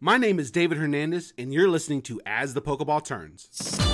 My name is David Hernandez, and you're listening to As the Pokeball Turns.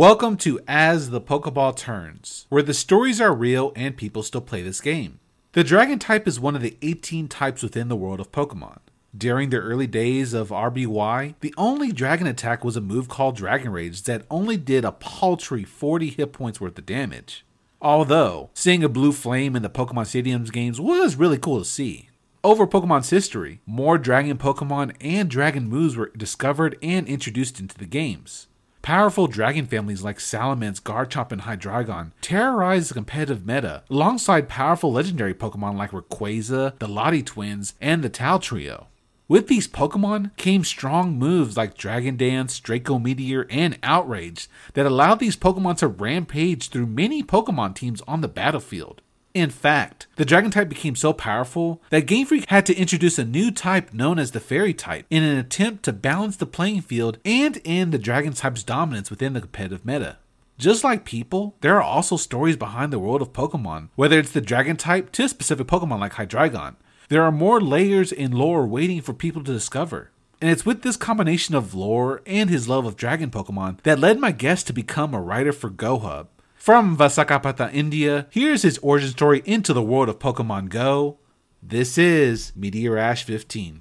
Welcome to As the Pokeball Turns, where the stories are real and people still play this game. The Dragon type is one of the 18 types within the world of Pokemon. During the early days of RBY, the only dragon attack was a move called Dragon Rage that only did a paltry 40 hit points worth of damage. Although, seeing a blue flame in the Pokemon Stadiums games was really cool to see. Over Pokemon's history, more dragon Pokemon and dragon moves were discovered and introduced into the games. Powerful dragon families like Salamence, Garchomp, and Hydreigon terrorize the competitive meta, alongside powerful legendary Pokemon like Rayquaza, the Lati twins, and the Tao Trio. With these Pokemon came strong moves like Dragon Dance, Draco Meteor, and Outrage that allowed these Pokemon to rampage through many Pokemon teams on the battlefield. In fact, the Dragon type became so powerful that Game Freak had to introduce a new type known as the Fairy type in an attempt to balance the playing field and end the Dragon type's dominance within the competitive meta. Just like people, there are also stories behind the world of Pokemon, whether it's the Dragon type to specific Pokemon like Hydreigon. There are more layers in lore waiting for people to discover. And it's with this combination of lore and his love of dragon Pokemon that led my guest to become a writer for GoHub. From Visakhapatnam, India, here's his origin story into the world of Pokemon Go. This is Meteor Ash 15.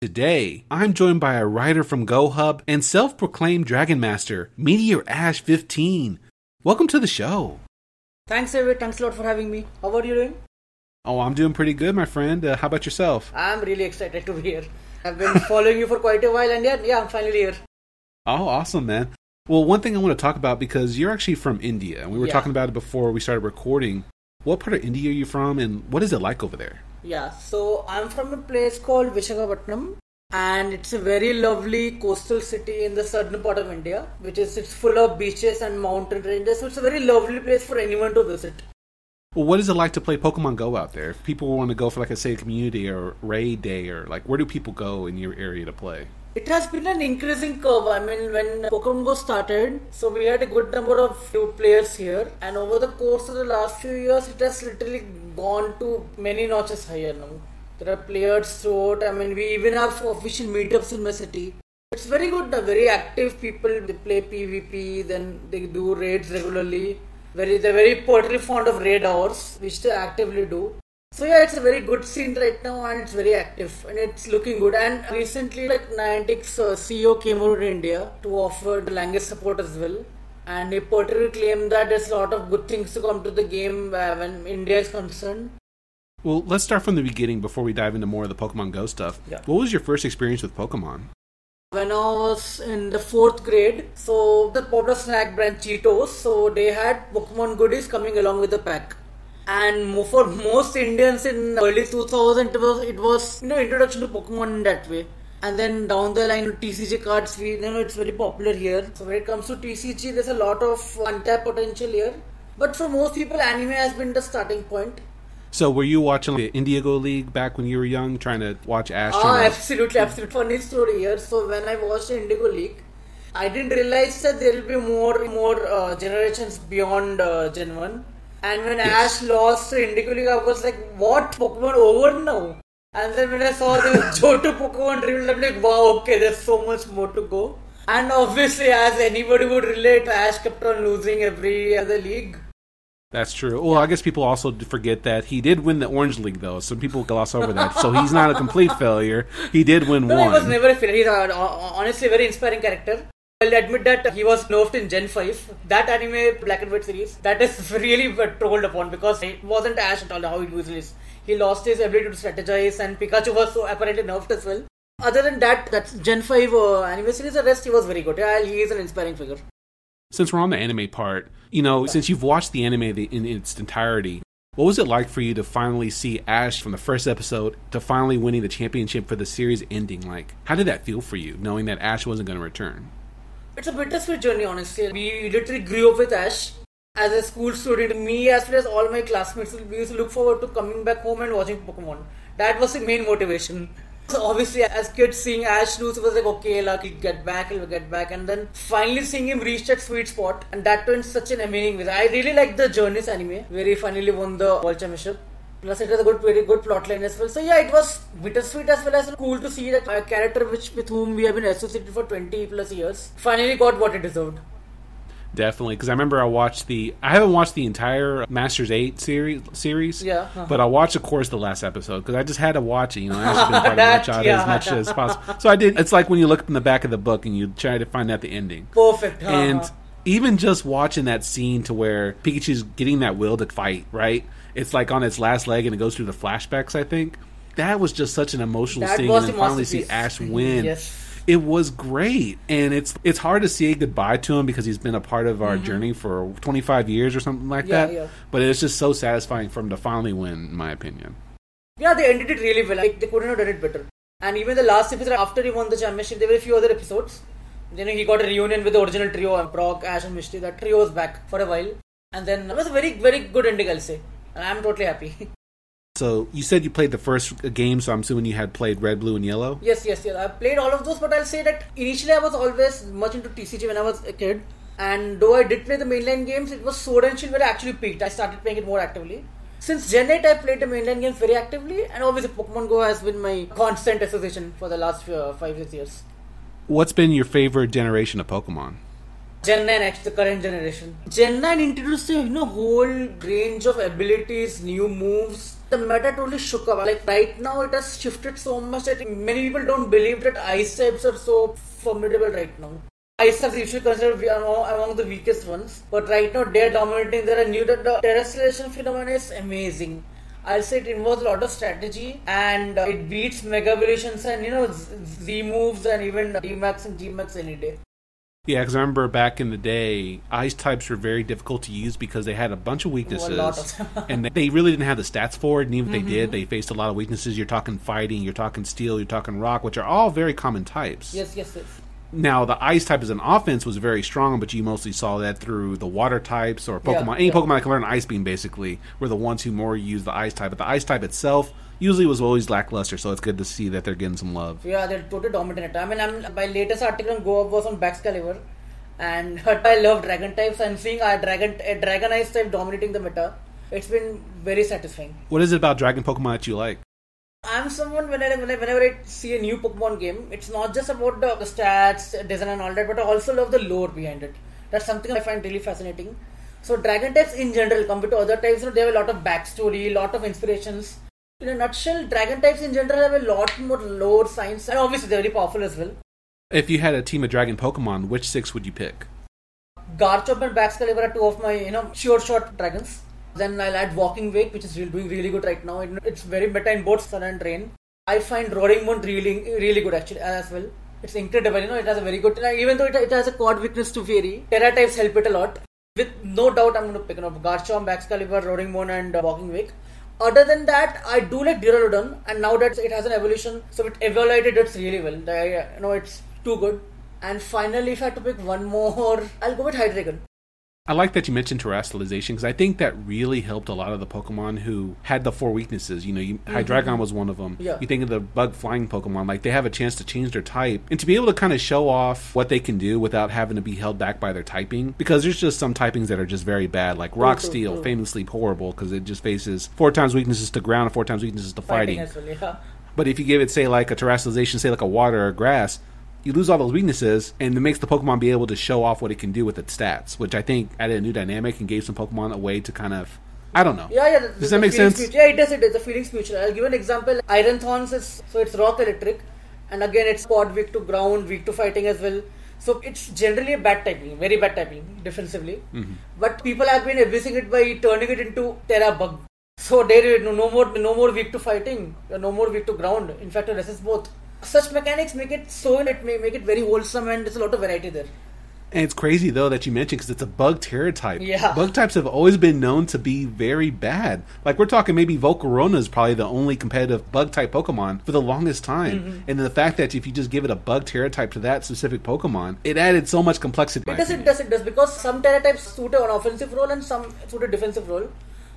Today, I'm joined by a writer from GoHub and self proclaimed Dragon Master, Meteor Ash 15. Welcome to the show. Thanks, David. Thanks a lot for having me. How are you doing? Oh, I'm doing pretty good, my friend. Uh, how about yourself? I'm really excited to be here. I've been following you for quite a while, and yeah, yeah, I'm finally here. Oh, awesome, man. Well, one thing I want to talk about because you're actually from India, and we were Yeah. talking about it before we started recording. What part of India are you from, and what is it like over there? Yeah, so I'm from a place called Visakhapatnam, and it's a very lovely coastal city in the southern part of India, which is it's full of beaches and mountain ranges. So it's a very lovely place for anyone to visit. Well, what is it like to play Pokemon Go out there? If people want to go for like a say a community or raid day, or like where do people go in your area to play? It has been an increasing curve. I mean, when Pokemon Go started, so we had a good number of new players here, and over the course of the last few years, it has literally gone to many notches higher now. There are players throughout. I mean, we even have official meetups in my city. It's very good. uh, Very active people. They play PvP, then they do raids regularly. Very, they're very particularly fond of raid hours, which they actively do. So yeah, it's a very good scene right now, and it's very active, and it's looking good. And recently, like Niantic's uh, CEO came over to India to offer the language support as well, and he particularly claimed that there's a lot of good things to come to the game uh, when India is concerned. Well, let's start from the beginning before we dive into more of the Pokemon Go stuff. Yeah. What was your first experience with Pokemon? When I was in the fourth grade, so the popular snack brand Cheetos, so they had Pokemon goodies coming along with the pack. And for most Indians in early 2000, it was it was you know introduction to Pokemon in that way. And then down the line, TCG cards, we you know it's very popular here. So when it comes to TCG, there's a lot of untapped potential here. But for most people, anime has been the starting point. So, were you watching the Indigo League back when you were young, trying to watch Ash? Ah, absolutely, absolutely. Funny story here. So when I watched the Indigo League, I didn't realize that there will be more more uh, generations beyond uh, Gen 1. And when Ash lost to League, I was like, what? Pokemon over now? And then when I saw the Johto Pokemon revealed, I'm like, wow, okay, there's so much more to go. And obviously, as anybody would relate, Ash kept on losing every other league. That's true. Well, I guess people also forget that he did win the Orange League, though. Some people gloss over that. So he's not a complete failure. He did win No, he was one. never a failure. He's a, honestly a very inspiring character. I'll admit that he was nerfed in Gen 5. That anime, Black and White series, that is really trolled upon because it wasn't Ash at all how it usually is. He lost his ability to strategize and Pikachu was so apparently nerfed as well. Other than that, that Gen 5 uh, anime series, the rest he was very good. Yeah, he is an inspiring figure. Since we're on the anime part, you know, since you've watched the anime in its entirety, what was it like for you to finally see Ash from the first episode to finally winning the championship for the series ending? Like, how did that feel for you, knowing that Ash wasn't going to return? It's a bittersweet journey, honestly. We literally grew up with Ash. As a school student, me as well as all my classmates, we used to look forward to coming back home and watching Pokemon. That was the main motivation. So obviously, as kids seeing Ash lose was like, okay, like he'll get back, he'll get back, and then finally seeing him reach that sweet spot, and that turned such an amazing way. I really like the Journeys anime, where he finally won the World Championship. Plus, it has a good, very good plotline as well. So yeah, it was bittersweet as well as cool to see that a character which with whom we have been associated for 20 plus years finally got what it deserved. Definitely, because I remember I watched the. I haven't watched the entire Masters Eight series, series. Yeah, uh-huh. but I watched, of course, the last episode because I just had to watch it. You know, I actually been part that, of my yeah. as much as possible. So I did. It's like when you look in the back of the book and you try to find out the ending. Perfect. Uh-huh. And even just watching that scene to where Pikachu's getting that will to fight, right? It's like on its last leg and it goes through the flashbacks. I think that was just such an emotional that scene, and then finally see Ash win. Yes it was great and it's it's hard to say goodbye to him because he's been a part of our mm-hmm. journey for 25 years or something like yeah, that yeah. but it's just so satisfying for him to finally win in my opinion yeah they ended it really well like they couldn't have done it better and even the last episode after he won the championship there were a few other episodes you know he got a reunion with the original trio Brock Ash and Misty that trio was back for a while and then it was a very very good ending I'll say and I'm totally happy So you said you played the first game, so I'm assuming you had played Red, Blue, and Yellow. Yes, yes, yes. I played all of those, but I'll say that initially I was always much into TCG when I was a kid. And though I did play the mainline games, it was Sword and Shield where I actually peaked. I started playing it more actively. Since Gen 8, I played the mainline games very actively, and obviously Pokemon Go has been my constant association for the last uh, five six years. What's been your favorite generation of Pokemon? Gen 9 actually the current generation. Gen 9 introduced you know whole range of abilities, new moves. The meta totally shook up. Like right now it has shifted so much that many people don't believe that ice types are so formidable right now. Ice types usually considered among the weakest ones, but right now they're dominating. There are new the Terastallization phenomenon is amazing. I'll say it involves a lot of strategy and uh, it beats Mega Evolutions and you know Z moves and even D Max and G Max any day. Yeah, because I remember back in the day, ice types were very difficult to use because they had a bunch of weaknesses, of and they really didn't have the stats for it. And even if mm-hmm. they did, they faced a lot of weaknesses. You're talking fighting, you're talking steel, you're talking rock, which are all very common types. Yes, yes, yes. Now the ice type as an offense was very strong, but you mostly saw that through the water types or Pokemon. Yeah, Any yeah. Pokemon that can learn Ice Beam basically were the ones who more used the ice type. But the ice type itself usually was always lackluster, so it's good to see that they're getting some love. Yeah, they're totally dominant. I mean, I'm, my latest article on GoHub was on Baxcalibur and I love dragon types and seeing a dragon a dragonized type dominating the meta. It's been very satisfying. What is it about dragon Pokemon that you like? I'm someone whenever, whenever I see a new Pokemon game, it's not just about the, the stats, design, and all that, but I also love the lore behind it. That's something I find really fascinating. So dragon types in general, compared to other types, you know, they have a lot of backstory, a lot of inspirations. In a nutshell, dragon types in general have a lot more lore, science, and obviously they're very powerful as well. If you had a team of dragon Pokemon, which six would you pick? Garchomp and Baxcalibur are two of my, you know, sure shot dragons. Then I'll add Walking Wake, which is doing really good right now. It's very meta in both Sun and Rain. I find Roaring Moon really, really good actually as well. It's incredible, you know, it has a very good, even though it, it has a quad weakness to Fairy, Tera types help it a lot. With no doubt, I'm going to pick up Garchomp, Baxcalibur, Roaring Moon, and uh, Walking Wake. Other than that, I do like Duraludon, and now that it has an evolution, so it evaluated it really well. I, you know, it's too good. And finally, if I had to pick one more, I'll go with Hydreigon. I like that you mentioned Terastallization because I think that really helped a lot of the Pokemon who had the four weaknesses. You know, you, mm-hmm. Hydreigon was one of them. Yeah. You think of the bug flying Pokemon, like they have a chance to change their type and to be able to kind of show off what they can do without having to be held back by their typing. Because there's just some typings that are just very bad, like Rock Steel, famously horrible because it just faces four times weaknesses to ground and four times weaknesses to fighting. fighting well, yeah. But if you give it, say, like a Terastallization, say like a water or grass, you lose all those weaknesses, and it makes the Pokemon be able to show off what it can do with its stats, which I think added a new dynamic and gave some Pokemon a way to kind of. I don't know. Yeah, yeah. Does that make sense? Yeah, it does. It does. The feelings mutual. I'll give an example. Iron Thorns is so it's rock electric, and again it's quad weak to ground, weak to fighting as well. So it's generally a bad typing, very bad typing defensively. Mm-hmm. But people have been abusing it by turning it into Tera Bug. So there is no, no more, no more weak to fighting, no more weak to ground. In fact, it resists both such mechanics make it so and it may make it very wholesome and there's a lot of variety there. And it's crazy though that you mentioned because it's a bug Tera type. Yeah. Bug types have always been known to be very bad. Like we're talking maybe Volcarona is probably the only competitive bug type Pokemon for the longest time. Mm-hmm. And the fact that if you just give it a bug Tera type to that specific Pokemon, it added so much complexity. It does, it does, it does. Because some Tera types suit an offensive role and some suit a defensive role.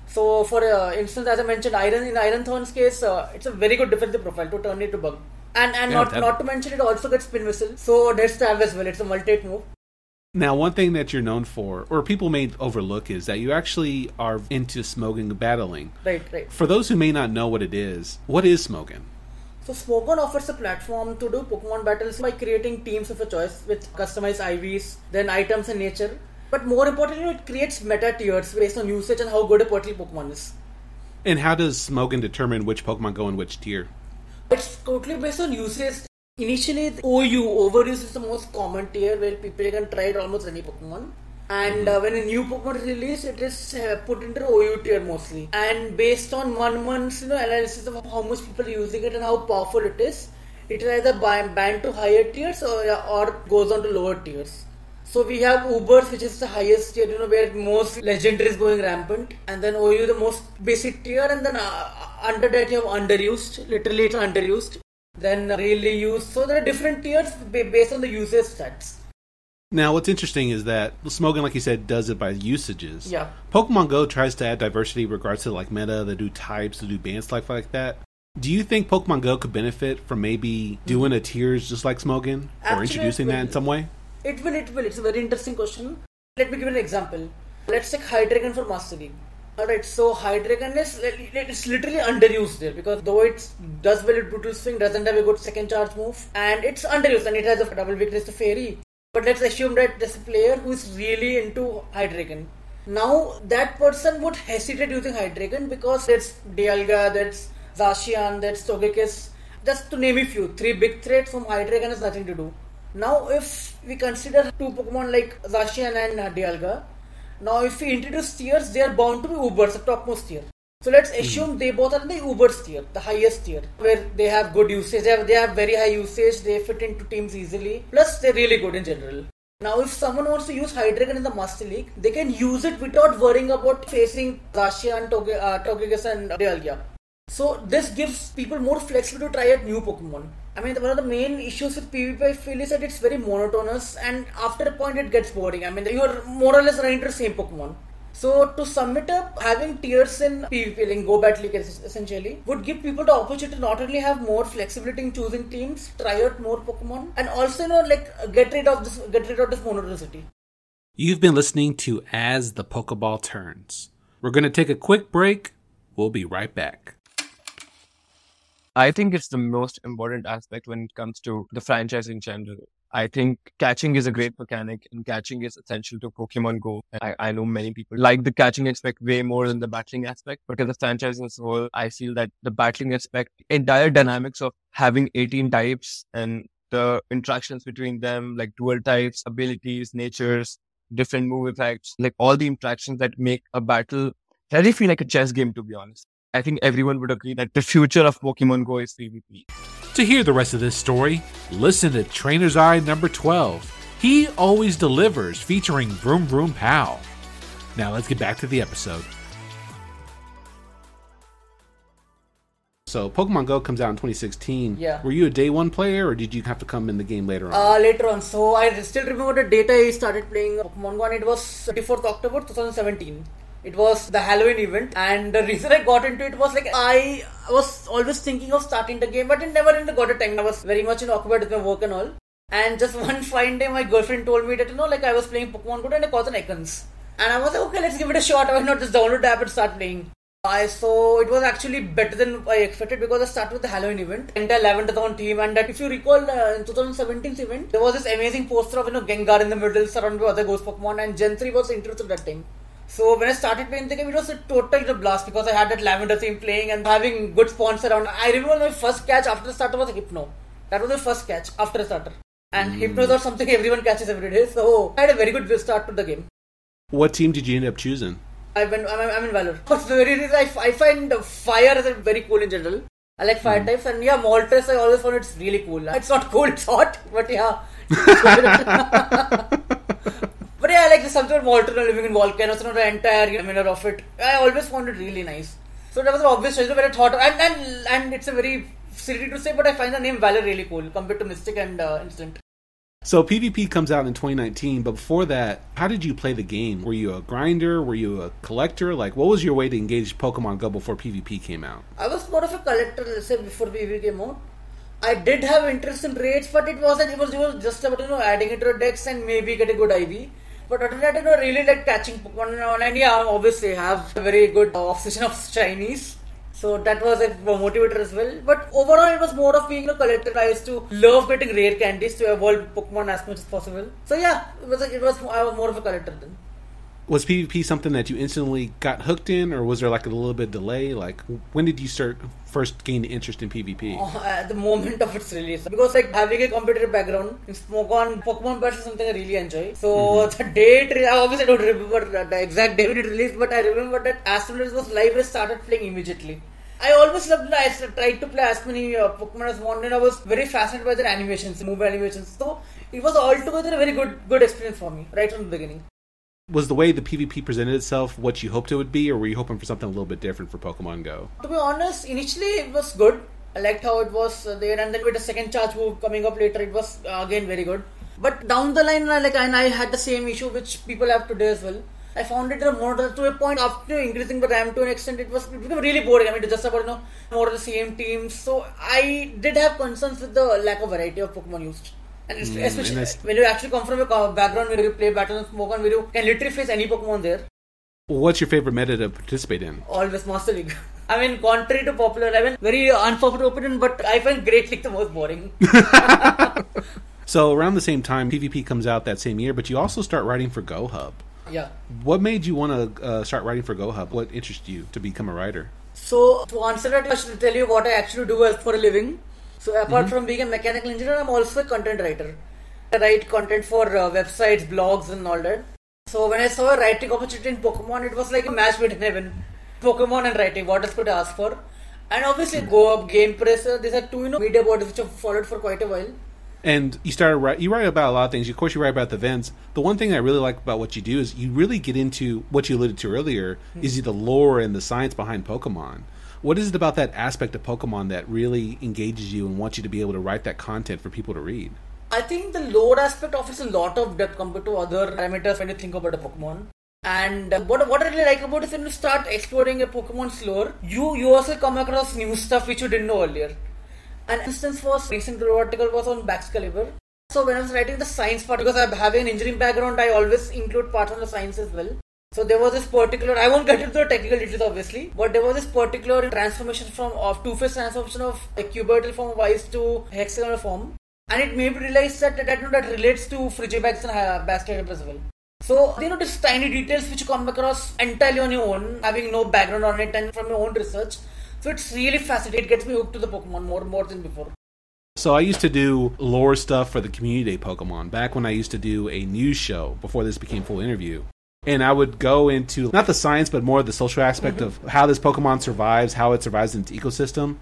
So, for uh, instance, as I mentioned, Iron in Iron Thorn's case, uh, it's a very good defensive profile to turn it to bug. And and Yeah, not that- not to mention, it also gets spin whistle. So that's stab as well. It's a multi move. Now, one thing that you're known for, or people may overlook, is that you actually are into Smogon battling. Right, right. For those who may not know what it is, what is Smogon? So Smogon offers a platform to do Pokemon battles by creating teams of a choice with customized IVs, then items and nature. But more importantly, it creates meta tiers based on usage and how good a particular Pokemon is. And how does Smogon determine which Pokemon go in which tier? It's totally based on usage. Initially, OU, overuse is the most common tier where people can try it almost any Pokemon. And uh, when a new Pokemon is released, it is uh, put into OU tier mostly. And based on one month's you know, analysis of how much people are using it and how powerful it is, it is either ban- banned to higher tiers or, or goes on to lower tiers. So we have Ubers, which is the highest tier, you know, where most legendary is going rampant, and then OU the most basic tier, and then uh, under that you have underused, literally it's underused. Then really used. So there are different tiers based on the usage stats. Now, what's interesting is that Smogon, like you said, does it by usages. Yeah. Pokemon Go tries to add diversity in regards to like meta, they do types, they do band stuff like that. Do you think Pokemon Go could benefit from maybe doing a tiers just like Smogon, or Actually, introducing that in some way? It will, it will. It's a very interesting question. Let me give an example. Let's take Hydreigon for Master League. Alright, so Hydreigon is it's literally underused there because though it does well at Brutal Swing, doesn't have a good second charge move, and it's underused and it has a double weakness to Fairy. But let's assume that there's a player who is really into Hydreigon. Now that person would hesitate using Hydreigon because there's Dialga, that's Zacian, that's Togekiss, just to name a few. Three big threats from Hydreigon has nothing to do. Now, if we consider two Pokemon like Zacian and uh, Dialga, now if we introduce tiers, they are bound to be Ubers, the topmost tier. So let's assume they both are in the Ubers tier, the highest tier, where they have good usage, they have, they have very high usage, they fit into teams easily, plus they're really good in general. Now, if someone wants to use Hydreigon in the Master League, they can use it without worrying about facing Zacian, Toge, uh, Togekiss, and Dialga. So this gives people more flexibility to try out new Pokemon. I mean, one of the main issues with PvP I feel is that it's very monotonous, and after a point it gets boring. I mean, you're more or less running to the same Pokemon. So to sum it up, having tiers in PvP, like Go Battle League essentially, would give people the opportunity to not only have more flexibility in choosing teams, try out more Pokemon, and also you know like get rid of this get rid of this monotonicity. You've been listening to As the Pokeball Turns. We're going to take a quick break. We'll be right back. I think it's the most important aspect when it comes to the franchise in general. I think catching is a great mechanic and catching is essential to Pokemon Go. I, I know many people like the catching aspect way more than the battling aspect, as a franchise as a whole, I feel that the battling aspect, entire dynamics of having 18 types and the interactions between them, like dual types, abilities, natures, different move effects, like all the interactions that make a battle I really feel like a chess game, to be honest. I think everyone would agree that the future of Pokemon Go is PvP. To hear the rest of this story, listen to Trainer's Eye number 12. He always delivers, featuring Vroom Vroom Pow. Now let's get back to the episode. So Pokemon Go comes out in 2016. Yeah. Were you a day one player, or did you have to come in the game later on? Uh, later on, so I still remember the date I started playing Pokemon Go, and it was 24th October 2017. It was the Halloween event, and the reason I got into it was like I was always thinking of starting the game, but it never really got a time. I was very much in occupied with my work and all. And just one fine day, my girlfriend told me that you know, like I was playing Pokemon Go and I caught an icons, and I was like, okay, let's give it a shot. Why not just download the app and start playing? I so it was actually better than I expected because I started with the Halloween event. and The Town team, and that if you recall, uh, in 2017's event, there was this amazing poster of you know Gengar in the middle, surrounded by other ghost Pokemon, and Gen 3 was at that time. So when I started playing the game, it was a total blast because I had that Lavender theme playing and having good spawns around. I remember my first catch after the starter was Hypno. That was the first catch after the starter. And hmm. Hypno is not something everyone catches every day, so I had a very good start to the game. what team did you end up choosing? I've been, I'm, I'm in Valor. For the very reason, I, I find fire as very cool in general. I like fire hmm. types, and yeah, Moltres, I always found it's really cool. It's not cool, it's hot, but yeah. But yeah, I like the something about Moltres living in volcanoes, know, the entire manner of it. I always found it really nice. So that was an obvious choice, but I thought, and, and, and it's a very silly to say, but I find the name Valor really cool compared to Mystic and uh, Instinct. So PvP comes out in 2019, but before that, how did you play the game? Were you a grinder? Were you a collector? Like, what was your way to engage Pokemon Go before PvP came out? I was more of a collector, let's say, before PvP came out. I did have interest in raids, but it wasn't. It was, it was just about you know adding it to dex and maybe get a good IV. But other than that, you know, really like catching Pokemon, and yeah, uh, obviously have a very good uh, obsession of shinies. So that was a motivator as well. But overall, it was more of being a collector. I used to love getting rare candies to evolve Pokemon as much as possible. So yeah, it was. It was. I was more of a collector then. Was PvP something that you instantly got hooked in, or was there like a little bit delay? Like, when did you start first gain interest in PvP? Oh, at the moment of its release, because like having a competitive background in Pokemon, Pokemon Bash is something I really enjoy. So mm-hmm. the date, I obviously don't remember the exact day when it released, but I remember that as soon as it was live, I started playing immediately. I always loved. I tried to play as many uh, Pokemon as wanted. And I was very fascinated by their animations, move animations. So it was altogether a very good good experience for me right from the beginning was the way the PvP presented itself what you hoped it would be, or were you hoping for something a little bit different for Pokemon Go? To be honest, initially it was good. I liked how it was uh, there, and then with the second charge move coming up later, it was uh, again very good. But down the line, like and I had the same issue which people have today as well. I found it more to a point after increasing the RAM to an extent, it was it became really boring. I mean, just about you know more of the same teams. So I did have concerns with the lack of variety of Pokemon used. And mm, especially and when you actually come from a background where you play Battle and Smoke where you can literally face any Pokemon there. What's your favorite meta to participate in? Always Master League. I mean, contrary to popular, I mean, very unpopular opinion, but I find Great League the most boring. so around the same time, PvP comes out that same year, but you also start writing for GoHub. Yeah. What made you want to uh, start writing for GoHub? What interested you to become a writer? So to answer that, I should tell you what I actually do for a living. So apart mm-hmm. from being a mechanical engineer, I'm also a content writer. I write content for uh, websites, blogs, and all that. So when I saw a writing opportunity in Pokemon, it was like a match made in heaven. Pokemon and writing, what else could I ask for? And obviously, GoHub, Game Press, uh, these are two you know media bodies which I've followed for quite a while. And you started write, you write about a lot of things. Of course, you write about the events. The one thing I really like about what you do is you really get into what you alluded to earlier mm-hmm. is the lore and the science behind Pokemon. What is it about that aspect of Pokemon that really engages you and wants you to be able to write that content for people to read? I think the lore aspect offers a lot of depth compared to other parameters when you think about a Pokemon. And uh, what, what I really like about is when you start exploring a Pokemon's lore, you, you also come across new stuff which you didn't know earlier. An instance was recent article was on Baxcalibur. So when I was writing the science part, because I'm having an engineering background, I always include parts on the science as well. So there was this particular, I won't get into the technical details obviously, but there was this particular transformation from of two-phase transformation of a cuboidal form of ice to hexagonal form, and it made me realize that that, that relates to Frigibax and uh, Baxter as well. So you know these tiny details which you come across entirely on your own, having no background on it, and from your own research. So it's really fascinating. It gets me hooked to the Pokemon more more than before. So I used to do lore stuff for the community day Pokemon back when I used to do a news show before this became full interview and I would go into not the science, but more the social aspect mm-hmm. of how this Pokemon survives, how it survives in its ecosystem,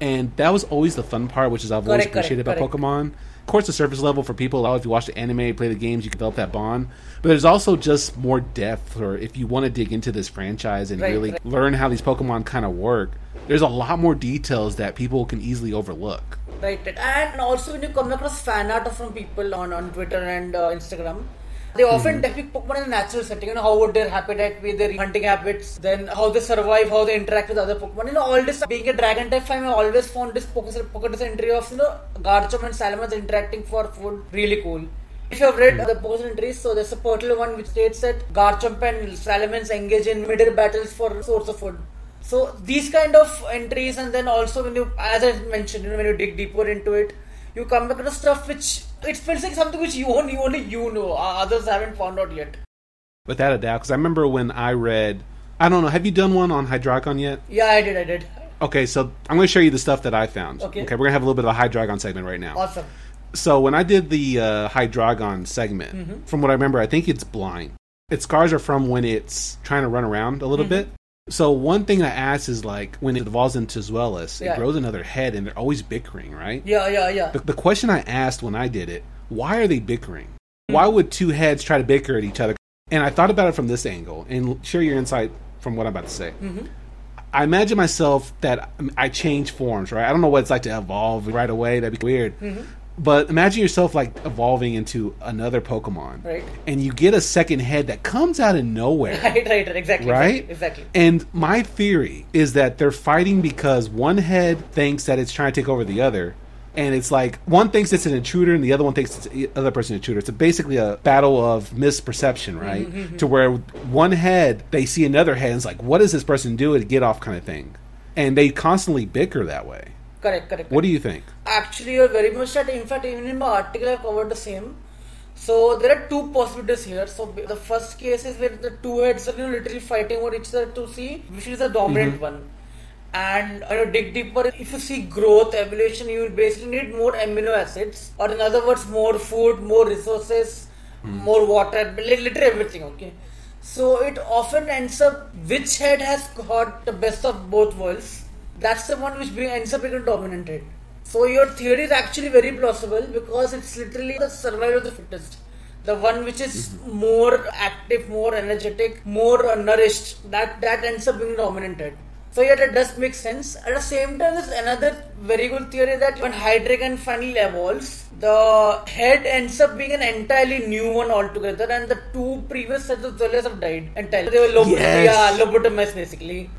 and that was always the fun part, which is I've always appreciated about Pokemon. Of course, the surface level for people, if you watch the anime, play the games, you can develop that bond. But there's also just more depth, or if you want to dig into this franchise and right, really right. learn how these Pokemon kind of work, there's a lot more details that people can easily overlook. Right, and also when you come across fan art from people on, on Twitter and uh, Instagram, they often mm-hmm. depict Pokemon in a natural setting. You know, how would their habitat be, their hunting habits, then how they survive, how they interact with other Pokemon. You know, all this being a dragon type I always found this Pokemon entry of, you know, Garchomp and Salamence interacting for food really cool. If you have read the Pokemon entries, so there's a portal one which states that Garchomp and Salamence engage in mid battles for source of food. So these kind of entries, and then also when you, as I mentioned, you know, when you dig deeper into it, you come across stuff which it feels like something which you only only you know. Others haven't found out yet. Without a doubt because i remember when i read i don't know have you done one on hydreigon yet? Yeah i did i did. Okay so i'm going to show you the stuff that i found. Okay, okay we're going to have a little bit of a hydreigon segment right now. Awesome. So when i did the uh, segment mm-hmm. from what i remember i think it's blind. Its scars are from when it's trying to run around a little mm-hmm. bit so one thing I asked is like when it evolves into Zweilous, yeah. it grows another head and they're always bickering, right? Yeah, yeah, yeah. The, the, question I asked when I did it, why are they bickering? Why would two heads try to bicker at each other? And I thought about it from this angle and share your insight from what I'm about to say. Mm-hmm. I imagine myself that I change forms, right? I don't know what it's like to evolve right away. That'd be weird. Mm-hmm. But imagine yourself like evolving into another Pokemon, Right. And you get a second head that comes out of nowhere, Right, right, right, exactly. right? Exactly. And my theory is that they're fighting because one head thinks that it's trying to take over the other. And it's like one thinks it's an intruder and the other one thinks it's the other person intruder. It's basically a battle of misperception, right? Mm-hmm, mm-hmm. To where one head they see another head and it's like, what does this person do to get off kind of thing? And they constantly bicker that way. Correct, correct. What do you think? Actually, you're very much right. In fact, even in my article, I covered the same. So there are two possibilities here. So the first case is where the two heads are you know, literally fighting over each other to see which is the dominant mm-hmm. one. And you know, dig deeper. If you see growth, evolution, you will basically need more amino acids, or in other words, more food, more resources, mm-hmm. more water, literally everything. Okay. So it often ends up which head has got the best of both worlds. That's the one which ends up becoming dominated. So your theory is actually very plausible because it's literally the survival of the fittest. The one which is mm-hmm. more active, more energetic, more nourished, that that ends up being dominated. So yeah, that does make sense. At the same time, there's another very good theory that when Hydreigon finally evolves, the head ends up being an entirely new one altogether, and the two previous sets of Zweilous have died entirely. They were lob- Yes. yeah, lobotomized basically.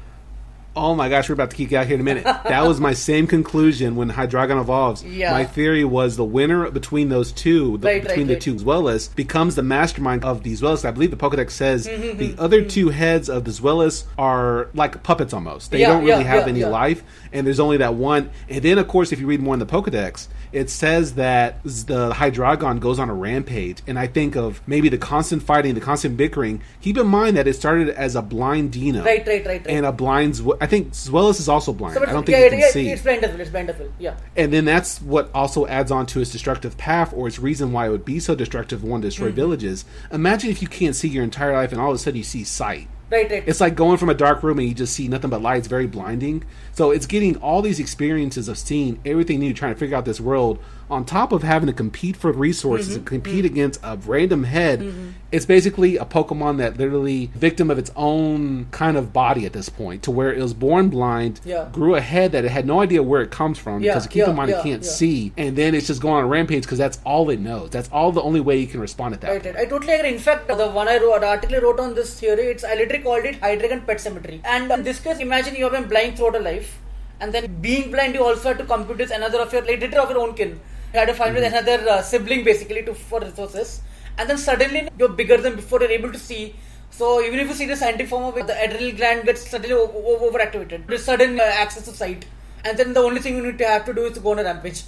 Oh my gosh, we're about to kick out here in a minute. That was my same conclusion when Hydreigon evolves. Yeah. My theory was the winner between those two, the, Right, between right, the right. two Zweilous, becomes the mastermind of these Zweilous. I believe the Pokedex says the other two heads of the Zweilous are like puppets almost. They Yeah, don't really yeah, have any life, and there's only that one. And then, of course, if you read more in the Pokedex, it says that the Hydreigon goes on a rampage. And I think of maybe the constant fighting, the constant bickering. Keep in mind that it started as a blind Deino. Right, right, right, right. And a blind, I think Zweilous is also blind. So, I don't think yeah, you can yeah, see. It's blind as. It's blind as well. Yeah. And then that's what also adds on to its destructive path or its reason why it would be so destructive want to destroy Mm-hmm. villages. Imagine if you can't see your entire life and all of a sudden you see sight. Right, right. It's like going from a dark room and you just see nothing but light. It's very blinding. So it's getting all these experiences of seeing everything new, trying to figure out this world, on top of having to compete for resources Mm-hmm. and compete against a random head. It's basically a Pokemon that literally victim of its own kind of body at this point, to where it was born blind, Yeah. grew a head that it had no idea where it comes from Yeah, because keep yeah, in mind it can't see, and then it's just going on a rampage because that's all it knows. That's all the only way you can respond at that. Right, right. I totally agree. In fact, the one I wrote, the article I wrote on this theory, it's I literally called it Hydreigon Pet Cemetery. And in this case, imagine you have been blind throughout a life, and then being blind, you also have to compete with another of your, like, of your own kin. You had to find with another uh, sibling basically to for resources, and then suddenly you're bigger than before. You're able to see. So even if you see the scientific form of it, the adrenal gland gets suddenly o- o- overactivated. There's sudden uh, access to sight, and then the only thing you need to have to do is to go on a rampage.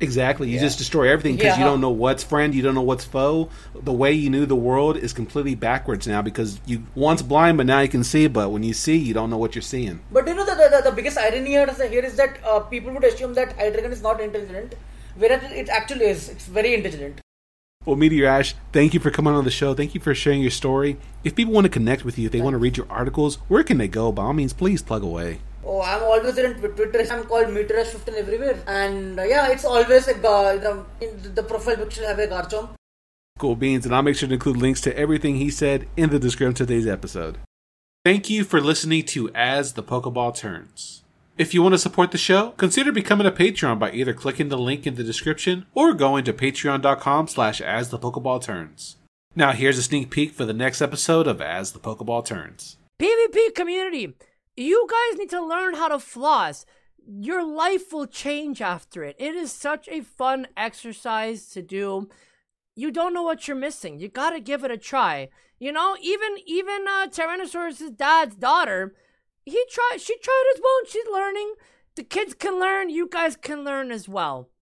Exactly. You just destroy everything because you don't know what's friend, you don't know what's foe. The way you knew the world is completely backwards now because you once blind, but now you can see. But when you see, you don't know what you're seeing. But you know the, the, the biggest irony here is, here is that uh, people would assume that Hydreigon is not intelligent, whereas it actually is. It's very intelligent. Well, Meteor Ash, thank you for coming on the show. Thank you for sharing your story. If people want to connect with you, if they want to read your articles, where can they go? By all means, please plug away. Oh, I'm always on Twitter. I'm called Meteorash15 everywhere, and uh, yeah, it's always a the, in the profile picture have a Garchomp. Cool beans, and I'll make sure to include links to everything he said in the description of today's episode. Thank you for listening to As the Pokeball Turns. If you want to support the show, consider becoming a Patreon by either clicking the link in the description or going to patreon.com slash as the Pokeball turns. Now here's a sneak peek for the next episode of As the Pokeball Turns. PvP community, you guys need to learn how to floss. Your life will change after it. It is such a fun exercise to do. You don't know what you're missing. You gotta give it a try. You know, even even uh, Tyrannosaurus' dad's daughter, he tried. She tried as well. and She's learning. The kids can learn. You guys can learn as well.